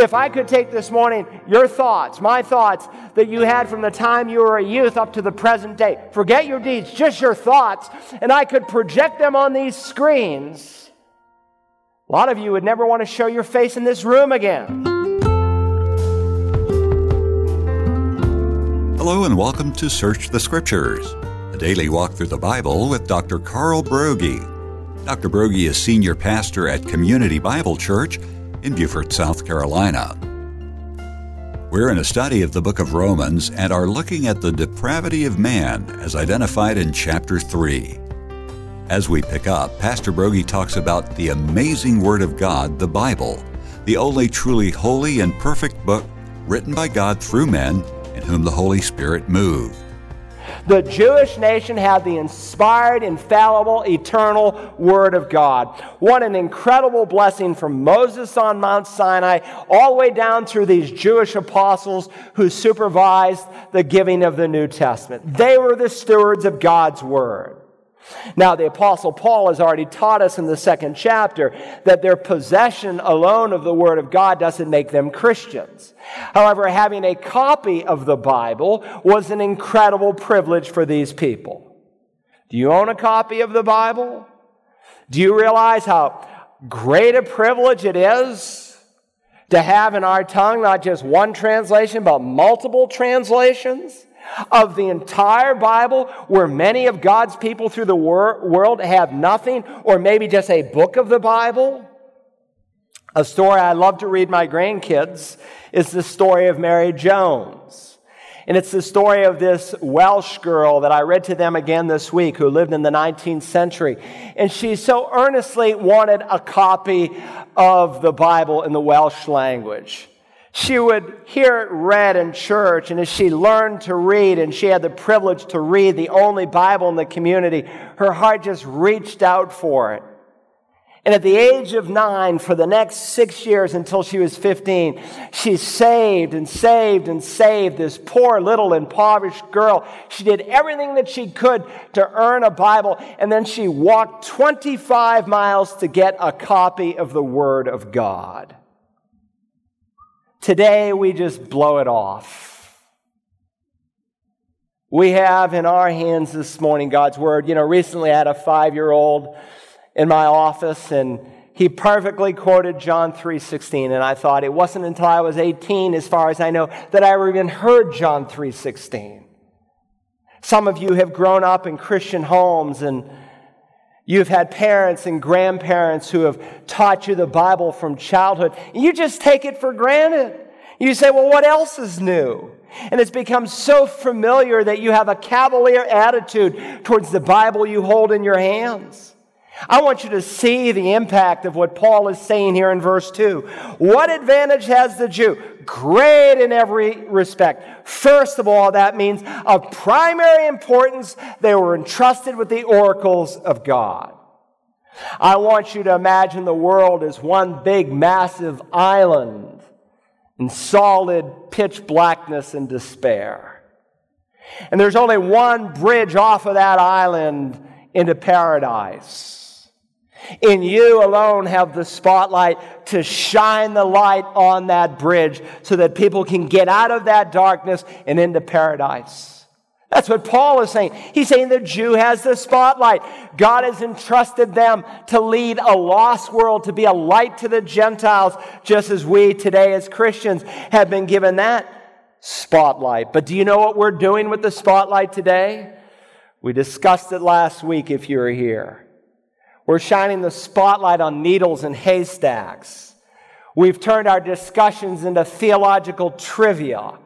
If I could take this morning your thoughts, my thoughts that you had from the time you were a youth up to the present day, forget your deeds, just your thoughts, and I could project them on these screens, a lot of you would never want to show your face in this room again. Hello, and welcome to Search the Scriptures, a daily walk through the Bible with Dr. Carl Broggi. Dr. Broggi is senior pastor at Community Bible Church in Beaufort, South Carolina. We're in a study of the book of Romans and are looking at the depravity of man as identified in chapter 3. As we pick up, Pastor Broggi talks about the amazing Word of God, the Bible, the only truly holy and perfect book written by God through men in whom the Holy Spirit moved. The Jewish nation had the inspired, infallible, eternal Word of God. What an incredible blessing from Moses on Mount Sinai all the way down through these Jewish apostles who supervised the giving of the New Testament. They were the stewards of God's Word. Now, the Apostle Paul has already taught us in the second chapter that their possession alone of the Word of God doesn't make them Christians. However, having a copy of the Bible was an incredible privilege for these people. Do you own a copy of the Bible? Do you realize how great a privilege it is to have in our tongue not just one translation, but multiple translations? Of the entire Bible where many of God's people through the wor- world have nothing or maybe just a book of the Bible? A story I love to read my grandkids is the story of Mary Jones. And it's the story of this Welsh girl that I read to them again this week who lived in the 19th century. And she so earnestly wanted a copy of the Bible in the Welsh language. She would hear it read in church, and as she learned to read and she had the privilege to read the only Bible in the community, her heart just reached out for it. And at the age of nine, for the next six years until she was 15, she saved and saved and saved this poor little impoverished girl. She did everything that she could to earn a Bible, and then she walked 25 miles to get a copy of the Word of God. Today, we just blow it off. We have in our hands this morning God's Word. You know, recently I had a five year old in my office, and he perfectly quoted John 3:16 and I thought it wasn't until I was 18 as far as I know that I ever even heard John 3:16. Some of you have grown up in Christian homes and You've had parents and grandparents who have taught you the Bible from childhood. You just take it for granted. You say, well, what else is new? And it's become so familiar that you have a cavalier attitude towards the Bible you hold in your hands. I want you to see the impact of what Paul is saying here in verse 2. What advantage has the Jew? Great in every respect. First of all, that means of primary importance, they were entrusted with the oracles of God. I want you to imagine the world as one big, massive island in solid pitch blackness and despair. And there's only one bridge off of that island into paradise. In you alone have the spotlight to shine the light on that bridge so that people can get out of that darkness and into paradise. That's what Paul is saying. He's saying the Jew has the spotlight. God has entrusted them to lead a lost world, to be a light to the Gentiles, just as we today as Christians have been given that spotlight. But do you know what we're doing with the spotlight today? We discussed it last week if you were here. We're shining the spotlight on needles and haystacks. We've turned our discussions into theological trivia.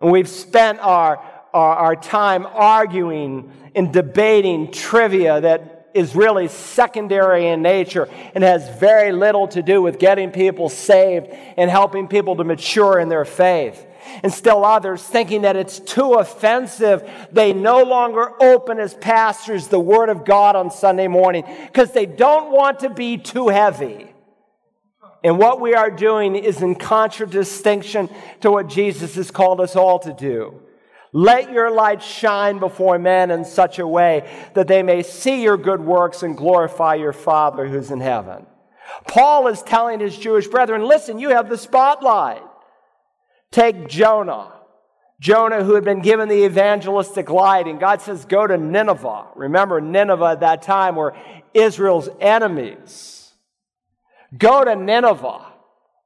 And we've spent our, our, our time arguing and debating trivia that is really secondary in nature and has very little to do with getting people saved and helping people to mature in their faith and still others thinking that it's too offensive. They no longer open as pastors the Word of God on Sunday morning because they don't want to be too heavy. And what we are doing is in contradistinction to what Jesus has called us all to do. Let your light shine before men in such a way that they may see your good works and glorify your Father who's in heaven. Paul is telling his Jewish brethren, listen, you have the spotlight. Take Jonah. Jonah, who had been given the evangelistic light, and God says, Go to Nineveh. Remember, Nineveh at that time were Israel's enemies. Go to Nineveh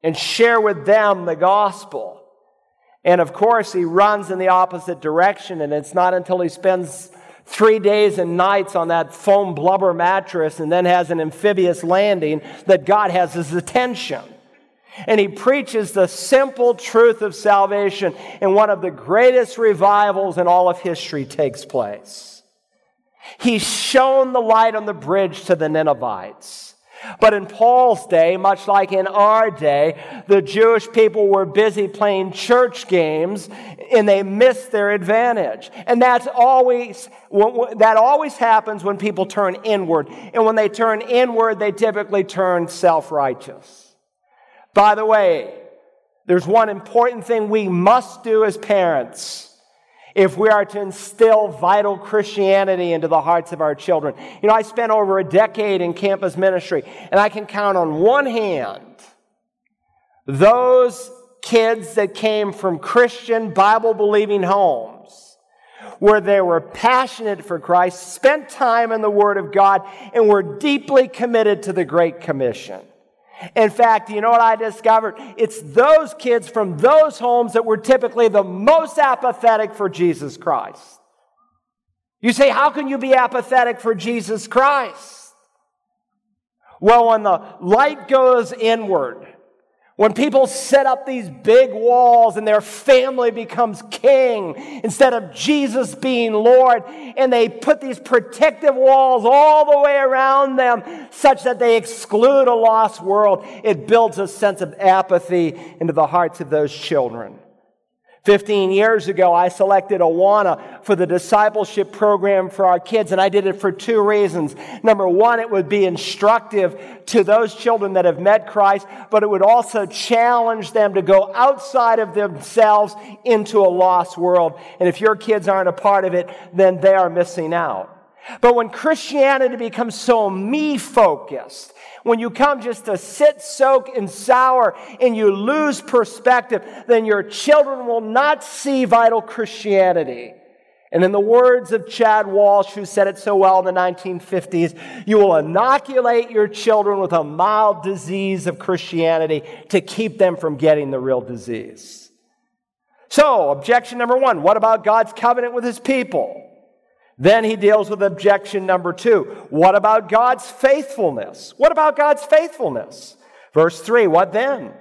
and share with them the gospel. And of course, he runs in the opposite direction, and it's not until he spends three days and nights on that foam blubber mattress and then has an amphibious landing that God has his attention. And he preaches the simple truth of salvation, and one of the greatest revivals in all of history takes place. He's shown the light on the bridge to the Ninevites. But in Paul's day, much like in our day, the Jewish people were busy playing church games and they missed their advantage. And that's always, that always happens when people turn inward. And when they turn inward, they typically turn self-righteous. By the way, there's one important thing we must do as parents if we are to instill vital Christianity into the hearts of our children. You know, I spent over a decade in campus ministry, and I can count on one hand those kids that came from Christian, Bible believing homes where they were passionate for Christ, spent time in the Word of God, and were deeply committed to the Great Commission. In fact, you know what I discovered? It's those kids from those homes that were typically the most apathetic for Jesus Christ. You say, how can you be apathetic for Jesus Christ? Well, when the light goes inward, when people set up these big walls and their family becomes king instead of Jesus being Lord, and they put these protective walls all the way around them such that they exclude a lost world, it builds a sense of apathy into the hearts of those children. 15 years ago, I selected Awana for the discipleship program for our kids, and I did it for two reasons. Number one, it would be instructive to those children that have met Christ, but it would also challenge them to go outside of themselves into a lost world. And if your kids aren't a part of it, then they are missing out. But when Christianity becomes so me focused, when you come just to sit, soak, and sour, and you lose perspective, then your children will not see vital Christianity. And in the words of Chad Walsh, who said it so well in the 1950s, you will inoculate your children with a mild disease of Christianity to keep them from getting the real disease. So, objection number one what about God's covenant with his people? Then he deals with objection number two. What about God's faithfulness? What about God's faithfulness? Verse three, what then?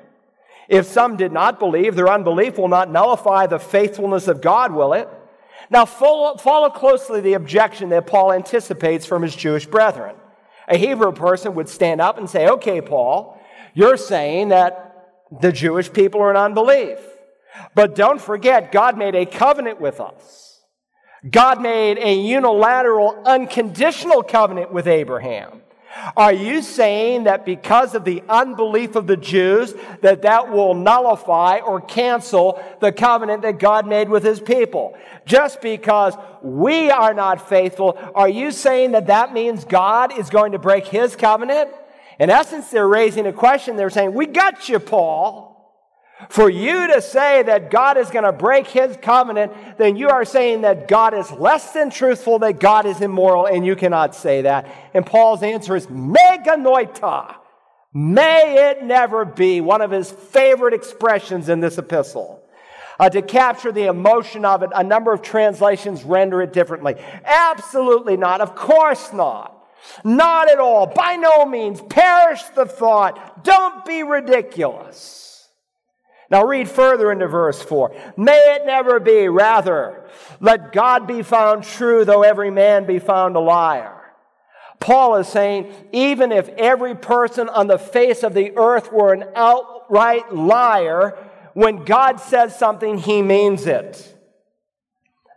If some did not believe, their unbelief will not nullify the faithfulness of God, will it? Now, follow, follow closely the objection that Paul anticipates from his Jewish brethren. A Hebrew person would stand up and say, Okay, Paul, you're saying that the Jewish people are in unbelief. But don't forget, God made a covenant with us. God made a unilateral, unconditional covenant with Abraham. Are you saying that because of the unbelief of the Jews that that will nullify or cancel the covenant that God made with his people? Just because we are not faithful, are you saying that that means God is going to break his covenant? In essence, they're raising a question. They're saying, we got you, Paul. For you to say that God is going to break his covenant, then you are saying that God is less than truthful, that God is immoral, and you cannot say that. And Paul's answer is me genoito. May it never be one of his favorite expressions in this epistle. Uh, to capture the emotion of it, a number of translations render it differently. Absolutely not. Of course not. Not at all. By no means. Perish the thought. Don't be ridiculous. Now read further into verse 4. May it never be, rather, let God be found true, though every man be found a liar. Paul is saying, even if every person on the face of the earth were an outright liar, when God says something, he means it.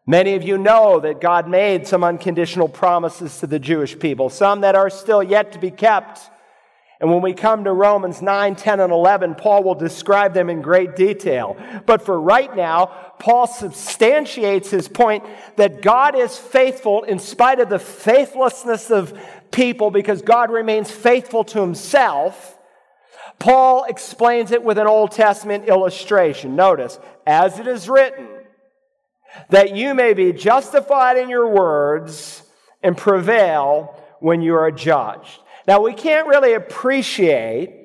Many of you know that God made some unconditional promises to the Jewish people, some that are still yet to be kept. And when we come to Romans 9, 10, and 11, Paul will describe them in great detail. But for right now, Paul substantiates his point that God is faithful in spite of the faithlessness of people because God remains faithful to himself. Paul explains it with an Old Testament illustration. Notice, as it is written, that you may be justified in your words and prevail when you are judged. Now, we can't really appreciate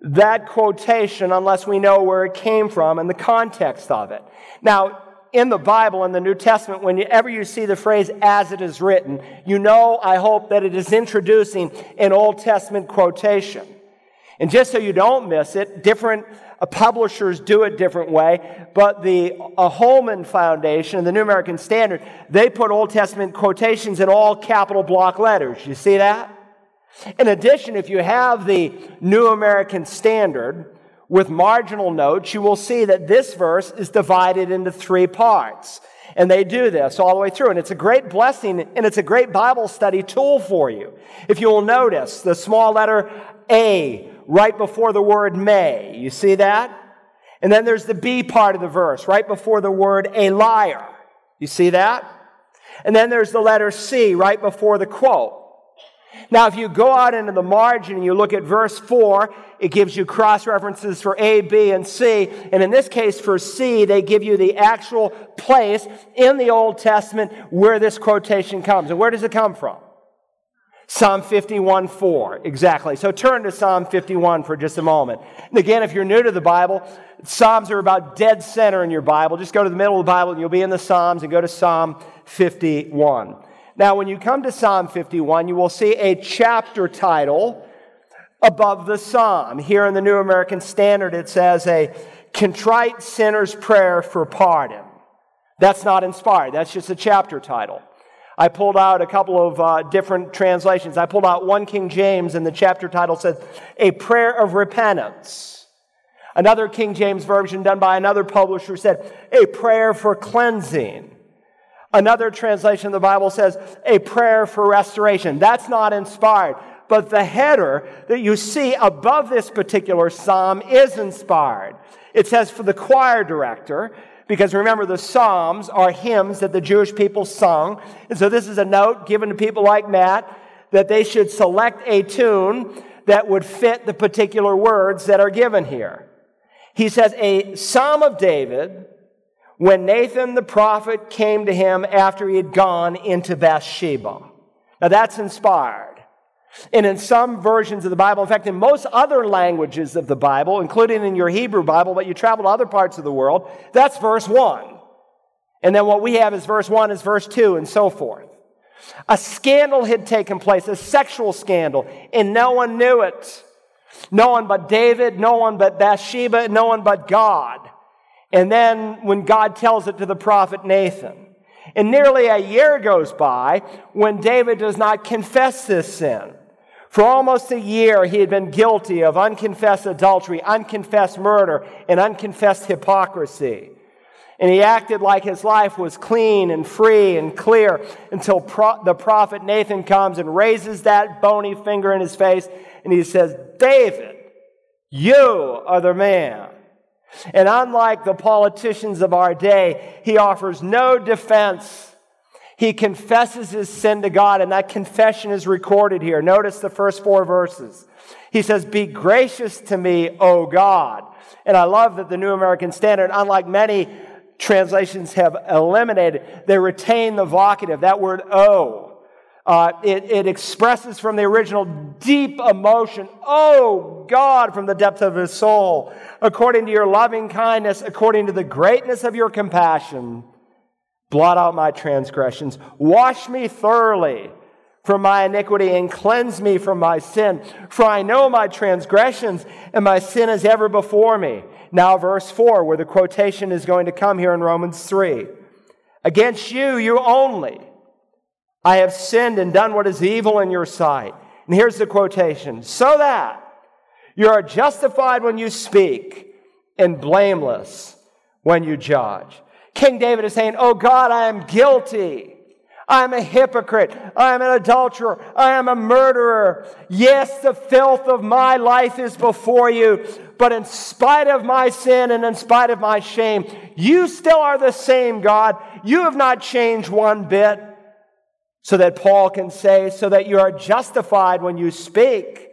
that quotation unless we know where it came from and the context of it. Now, in the Bible, in the New Testament, whenever you see the phrase as it is written, you know, I hope, that it is introducing an Old Testament quotation. And just so you don't miss it, different uh, publishers do it different way, but the uh, Lockman Foundation and the New American Standard, they put Old Testament quotations in all capital block letters. You see that? In addition, if you have the New American Standard with marginal notes, you will see that this verse is divided into three parts. And they do this all the way through. And it's a great blessing and it's a great Bible study tool for you. If you will notice the small letter A right before the word may. You see that? And then there's the B part of the verse right before the word a liar. You see that? And then there's the letter C right before the quote. Now, if you go out into the margin and you look at verse 4, it gives you cross references for A, B, and C. And in this case, for C, they give you the actual place in the Old Testament where this quotation comes. And where does it come from? Psalm 51 4. Exactly. So turn to Psalm 51 for just a moment. And again, if you're new to the Bible, Psalms are about dead center in your Bible. Just go to the middle of the Bible and you'll be in the Psalms and go to Psalm 51. Now, when you come to Psalm 51, you will see a chapter title above the psalm. Here in the New American Standard, it says a contrite sinner's prayer for pardon. That's not inspired, that's just a chapter title. I pulled out a couple of uh, different translations. I pulled out one King James, and the chapter title says, A Prayer of Repentance. Another King James version done by another publisher said, A Prayer for Cleansing. Another translation of the Bible says, a prayer for restoration. That's not inspired. But the header that you see above this particular psalm is inspired. It says for the choir director, because remember the psalms are hymns that the Jewish people sung. And so this is a note given to people like Matt that they should select a tune that would fit the particular words that are given here. He says, a psalm of David when Nathan the prophet came to him after he had gone into Bathsheba. Now that's inspired. And in some versions of the Bible, in fact, in most other languages of the Bible, including in your Hebrew Bible, but you travel to other parts of the world, that's verse 1. And then what we have is verse 1 is verse 2, and so forth. A scandal had taken place, a sexual scandal, and no one knew it. No one but David, no one but Bathsheba, no one but God. And then when God tells it to the prophet Nathan. And nearly a year goes by when David does not confess this sin. For almost a year, he had been guilty of unconfessed adultery, unconfessed murder, and unconfessed hypocrisy. And he acted like his life was clean and free and clear until pro- the prophet Nathan comes and raises that bony finger in his face and he says, David, you are the man. And unlike the politicians of our day, he offers no defense. He confesses his sin to God, and that confession is recorded here. Notice the first four verses. He says, Be gracious to me, O God. And I love that the New American Standard, unlike many translations have eliminated, they retain the vocative, that word O. Uh, it, it expresses from the original deep emotion, oh God, from the depth of his soul, according to your loving kindness, according to the greatness of your compassion, blot out my transgressions, wash me thoroughly from my iniquity and cleanse me from my sin. For I know my transgressions and my sin is ever before me. Now, verse 4, where the quotation is going to come here in Romans 3. Against you, you only I have sinned and done what is evil in your sight. And here's the quotation so that you are justified when you speak and blameless when you judge. King David is saying, Oh God, I am guilty. I am a hypocrite. I am an adulterer. I am a murderer. Yes, the filth of my life is before you. But in spite of my sin and in spite of my shame, you still are the same God. You have not changed one bit so that Paul can say, so that you are justified when you speak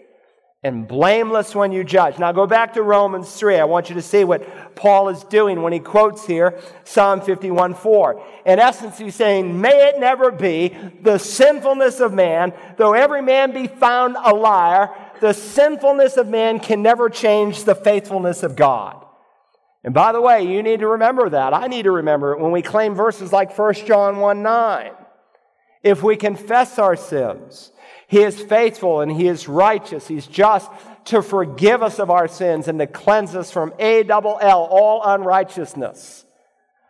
and blameless when you judge. Now go back to Romans 3. I want you to see what Paul is doing when he quotes here Psalm 51 4. In essence, he's saying, May it never be the sinfulness of man, though every man be found a liar, the sinfulness of man can never change the faithfulness of God. And by the way, you need to remember that. I need to remember it when we claim verses like 1 John 1 9. If we confess our sins, he is faithful and He is righteous. He's just to forgive us of our sins and to cleanse us from A double L, all unrighteousness.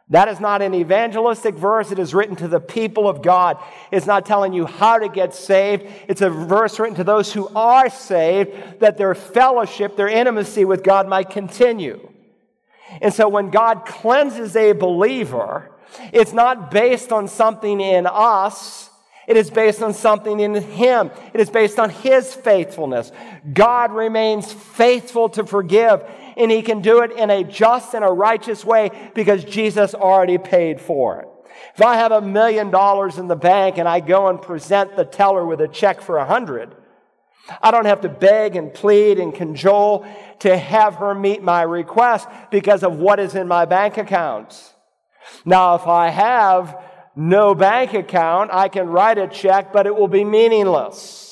That is not an evangelistic verse. It is written to the people of God. It's not telling you how to get saved. It's a verse written to those who are saved that their fellowship, their intimacy with God might continue. And so when God cleanses a believer, it's not based on something in us it is based on something in Him. It is based on His faithfulness. God remains faithful to forgive, and He can do it in a just and a righteous way because Jesus already paid for it. If I have a million dollars in the bank and I go and present the teller with a check for a hundred, I don't have to beg and plead and cajole to have her meet my request because of what is in my bank account. Now, if I have no bank account, I can write a check, but it will be meaningless.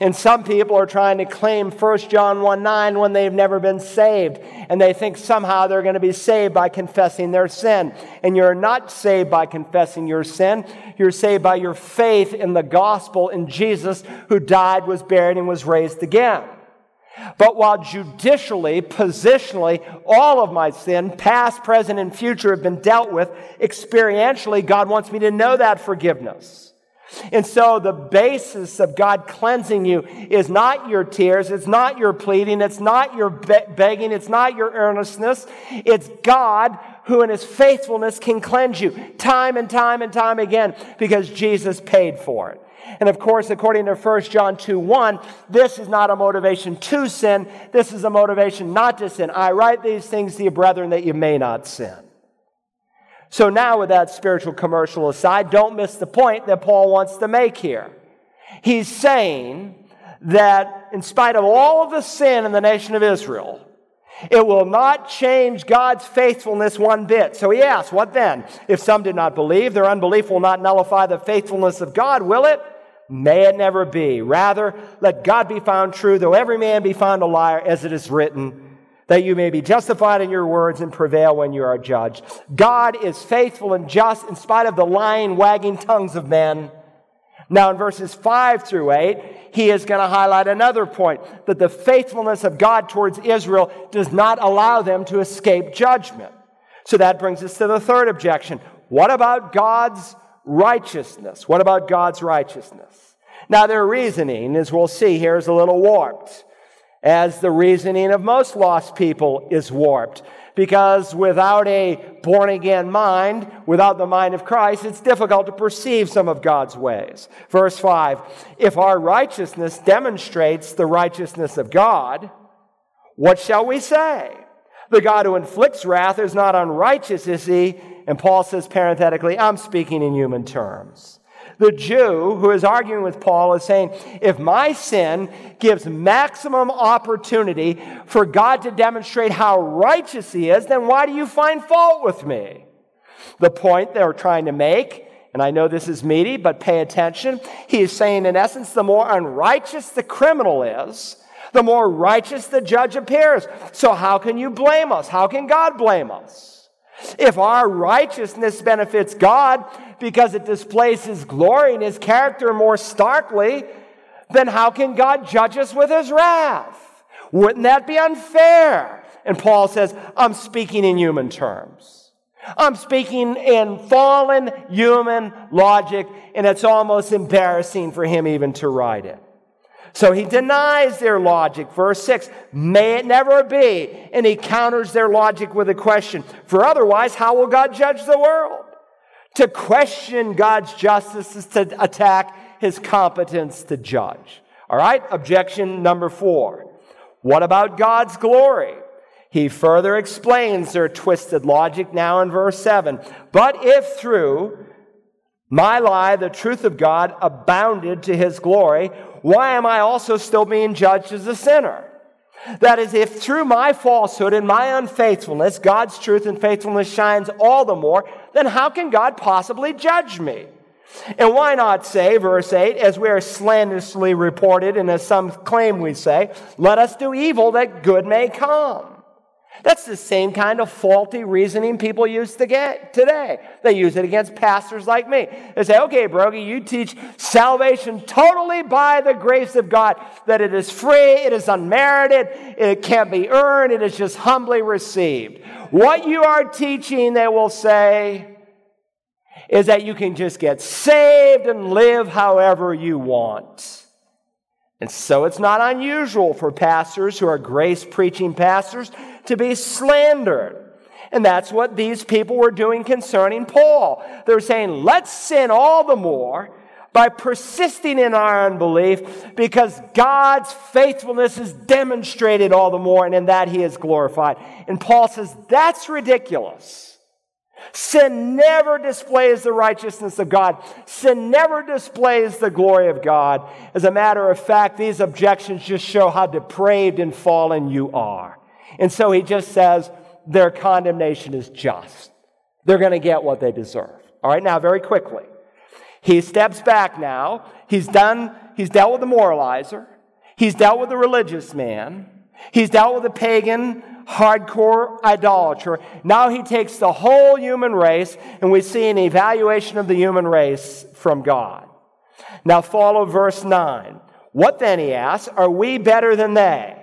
And some people are trying to claim 1 John 1 9 when they've never been saved. And they think somehow they're going to be saved by confessing their sin. And you're not saved by confessing your sin. You're saved by your faith in the gospel in Jesus who died, was buried, and was raised again. But while judicially, positionally, all of my sin, past, present, and future, have been dealt with, experientially, God wants me to know that forgiveness. And so the basis of God cleansing you is not your tears, it's not your pleading, it's not your be- begging, it's not your earnestness. It's God who in his faithfulness can cleanse you time and time and time again because Jesus paid for it. And of course, according to 1 John 2 1, this is not a motivation to sin. This is a motivation not to sin. I write these things to you, brethren, that you may not sin. So now, with that spiritual commercial aside, don't miss the point that Paul wants to make here. He's saying that in spite of all of the sin in the nation of Israel, it will not change God's faithfulness one bit. So he asks, What then? If some did not believe, their unbelief will not nullify the faithfulness of God, will it? May it never be. Rather, let God be found true, though every man be found a liar, as it is written, that you may be justified in your words and prevail when you are judged. God is faithful and just in spite of the lying, wagging tongues of men. Now, in verses 5 through 8, he is going to highlight another point that the faithfulness of God towards Israel does not allow them to escape judgment. So that brings us to the third objection. What about God's righteousness. What about God's righteousness? Now, their reasoning, as we'll see here, is a little warped, as the reasoning of most lost people is warped. Because without a born again mind, without the mind of Christ, it's difficult to perceive some of God's ways. Verse 5 If our righteousness demonstrates the righteousness of God, what shall we say? The God who inflicts wrath is not unrighteous, is he? And Paul says parenthetically, I'm speaking in human terms. The Jew who is arguing with Paul is saying, if my sin gives maximum opportunity for God to demonstrate how righteous he is, then why do you find fault with me? The point they're trying to make, and I know this is meaty, but pay attention. He is saying, in essence, the more unrighteous the criminal is, the more righteous the judge appears. So how can you blame us? How can God blame us? If our righteousness benefits God because it displays His glory and His character more starkly, then how can God judge us with His wrath? Wouldn't that be unfair? And Paul says, I'm speaking in human terms. I'm speaking in fallen human logic, and it's almost embarrassing for him even to write it. So he denies their logic. Verse 6 May it never be. And he counters their logic with a question For otherwise, how will God judge the world? To question God's justice is to attack his competence to judge. All right, objection number four. What about God's glory? He further explains their twisted logic now in verse 7. But if through my lie, the truth of God abounded to his glory, why am I also still being judged as a sinner? That is, if through my falsehood and my unfaithfulness, God's truth and faithfulness shines all the more, then how can God possibly judge me? And why not say, verse 8, as we are slanderously reported, and as some claim we say, let us do evil that good may come. That's the same kind of faulty reasoning people use to get today. They use it against pastors like me. They say, okay, Broggi, you teach salvation totally by the grace of God, that it is free, it is unmerited, it can't be earned, it is just humbly received. What you are teaching, they will say, is that you can just get saved and live however you want. And so it's not unusual for pastors who are grace preaching pastors to be slandered. And that's what these people were doing concerning Paul. They were saying, let's sin all the more by persisting in our unbelief because God's faithfulness is demonstrated all the more, and in that he is glorified. And Paul says, that's ridiculous. Sin never displays the righteousness of God. Sin never displays the glory of God. As a matter of fact, these objections just show how depraved and fallen you are. And so he just says their condemnation is just. They're going to get what they deserve. All right, now, very quickly. He steps back now. He's done, he's dealt with the moralizer. He's dealt with the religious man. He's dealt with the pagan hardcore idolater. Now he takes the whole human race, and we see an evaluation of the human race from God. Now follow verse 9. What then, he asks, are we better than they?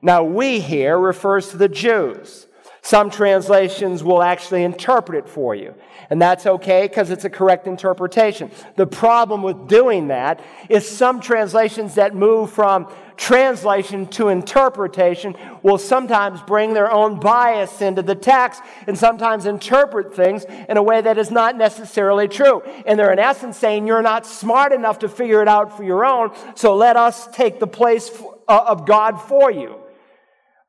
Now, we here refers to the Jews. Some translations will actually interpret it for you. And that's okay because it's a correct interpretation. The problem with doing that is some translations that move from translation to interpretation will sometimes bring their own bias into the text and sometimes interpret things in a way that is not necessarily true. And they're in essence saying you're not smart enough to figure it out for your own, so let us take the place uh, of God for you.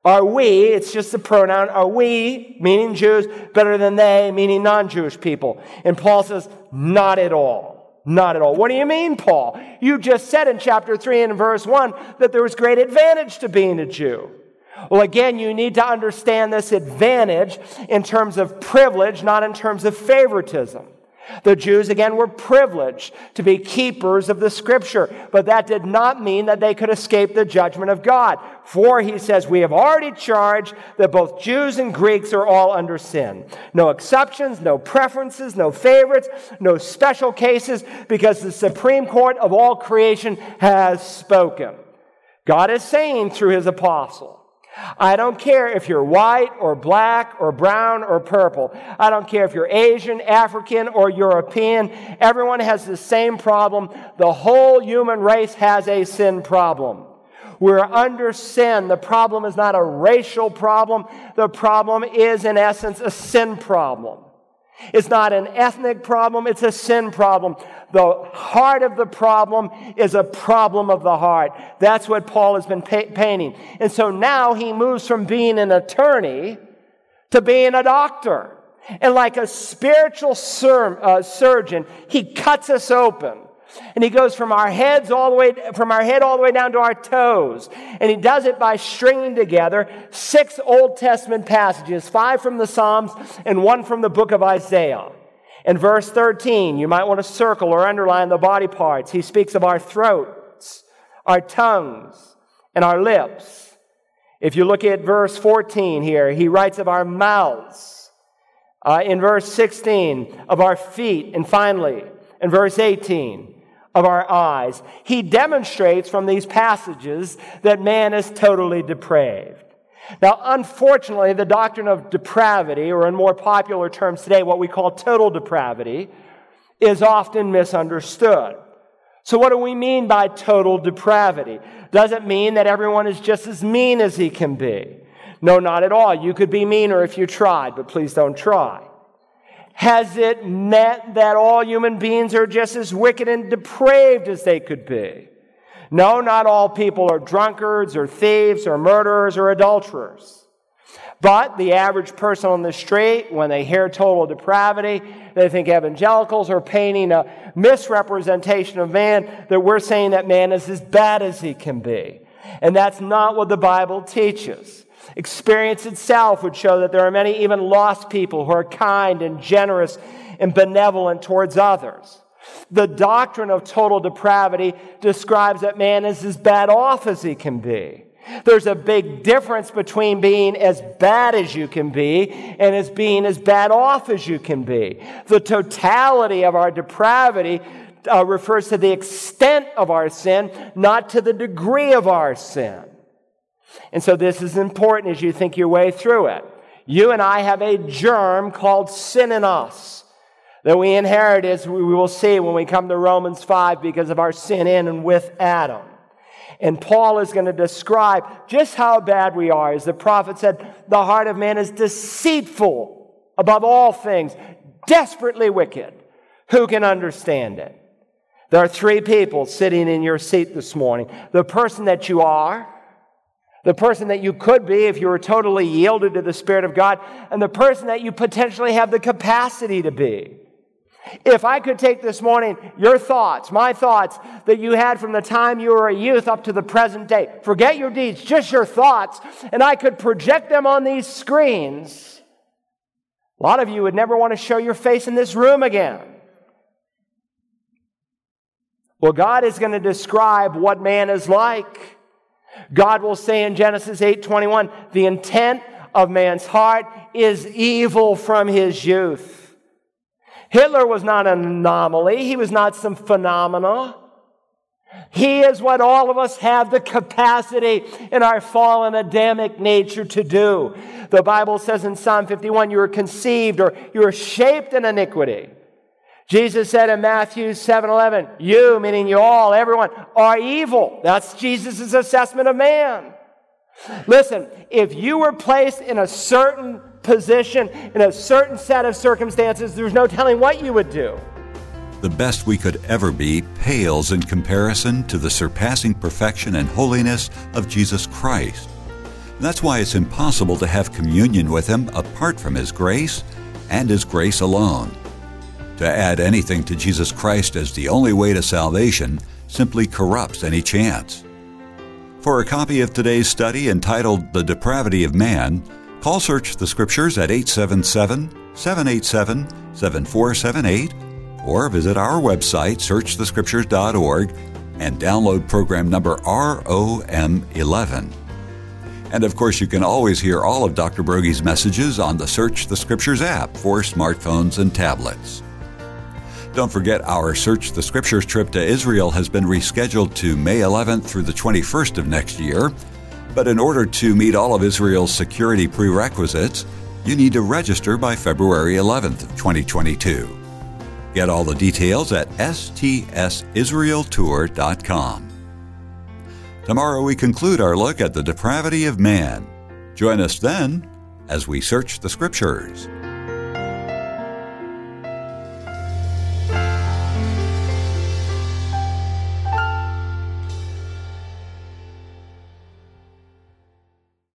Are we, it's just a pronoun, are we, meaning Jews, better than they, meaning non Jewish people? And Paul says, not at all. Not at all. What do you mean, Paul? You just said in chapter 3 and verse 1 that there was great advantage to being a Jew. Well, again, you need to understand this advantage in terms of privilege, not in terms of favoritism. The Jews, again, were privileged to be keepers of the scripture, but that did not mean that they could escape the judgment of God. For, he says, we have already charged that both Jews and Greeks are all under sin. No exceptions, no preferences, no favorites, no special cases, because the Supreme Court of all creation has spoken. God is saying through his apostle, I don't care if you're white or black or brown or purple. I don't care if you're Asian, African, or European. Everyone has the same problem. The whole human race has a sin problem. We're under sin. The problem is not a racial problem. The problem is, in essence, a sin problem. It's not an ethnic problem, it's a sin problem. The heart of the problem is a problem of the heart. That's what Paul has been pa- painting. And so now he moves from being an attorney to being a doctor. And like a spiritual sur- uh, surgeon, he cuts us open and he goes from our heads all the way, from our head all the way down to our toes. And he does it by stringing together six Old Testament passages, five from the Psalms and one from the book of Isaiah. In verse 13, you might want to circle or underline the body parts. He speaks of our throats, our tongues, and our lips. If you look at verse 14 here, he writes of our mouths. Uh, in verse 16, of our feet. And finally, in verse 18, of our eyes. He demonstrates from these passages that man is totally depraved. Now, unfortunately, the doctrine of depravity, or in more popular terms today, what we call total depravity, is often misunderstood. So, what do we mean by total depravity? Does it mean that everyone is just as mean as he can be? No, not at all. You could be meaner if you tried, but please don't try. Has it meant that all human beings are just as wicked and depraved as they could be? No, not all people are drunkards or thieves or murderers or adulterers. But the average person on the street, when they hear total depravity, they think evangelicals are painting a misrepresentation of man, that we're saying that man is as bad as he can be. And that's not what the Bible teaches. Experience itself would show that there are many even lost people who are kind and generous and benevolent towards others. The doctrine of total depravity describes that man is as bad off as he can be. There's a big difference between being as bad as you can be and as being as bad off as you can be. The totality of our depravity uh, refers to the extent of our sin, not to the degree of our sin. And so this is important as you think your way through it. You and I have a germ called sin in us that we inherit as we will see when we come to Romans 5 because of our sin in and with Adam. And Paul is going to describe just how bad we are. As the prophet said, the heart of man is deceitful above all things, desperately wicked. Who can understand it? There are three people sitting in your seat this morning the person that you are, the person that you could be if you were totally yielded to the Spirit of God, and the person that you potentially have the capacity to be. If I could take this morning your thoughts, my thoughts that you had from the time you were a youth up to the present day, forget your deeds, just your thoughts, and I could project them on these screens, a lot of you would never want to show your face in this room again. Well, God is going to describe what man is like. God will say in Genesis 8:21, the intent of man's heart is evil from his youth. Hitler was not an anomaly. He was not some phenomena. He is what all of us have the capacity in our fallen Adamic nature to do. The Bible says in Psalm 51, you were conceived or you were shaped in iniquity. Jesus said in Matthew 7 11, you, meaning you all, everyone, are evil. That's Jesus' assessment of man. Listen, if you were placed in a certain position, in a certain set of circumstances, there's no telling what you would do. The best we could ever be pales in comparison to the surpassing perfection and holiness of Jesus Christ. That's why it's impossible to have communion with Him apart from His grace and His grace alone. To add anything to Jesus Christ as the only way to salvation simply corrupts any chance. For a copy of today's study entitled The Depravity of Man, Call Search the Scriptures at 877 787 7478 or visit our website, searchthescriptures.org, and download program number ROM11. And of course, you can always hear all of Dr. Broggi's messages on the Search the Scriptures app for smartphones and tablets. Don't forget, our Search the Scriptures trip to Israel has been rescheduled to May 11th through the 21st of next year. But in order to meet all of Israel's security prerequisites, you need to register by February 11th, 2022. Get all the details at stsisraeltour.com. Tomorrow we conclude our look at the depravity of man. Join us then as we search the Scriptures.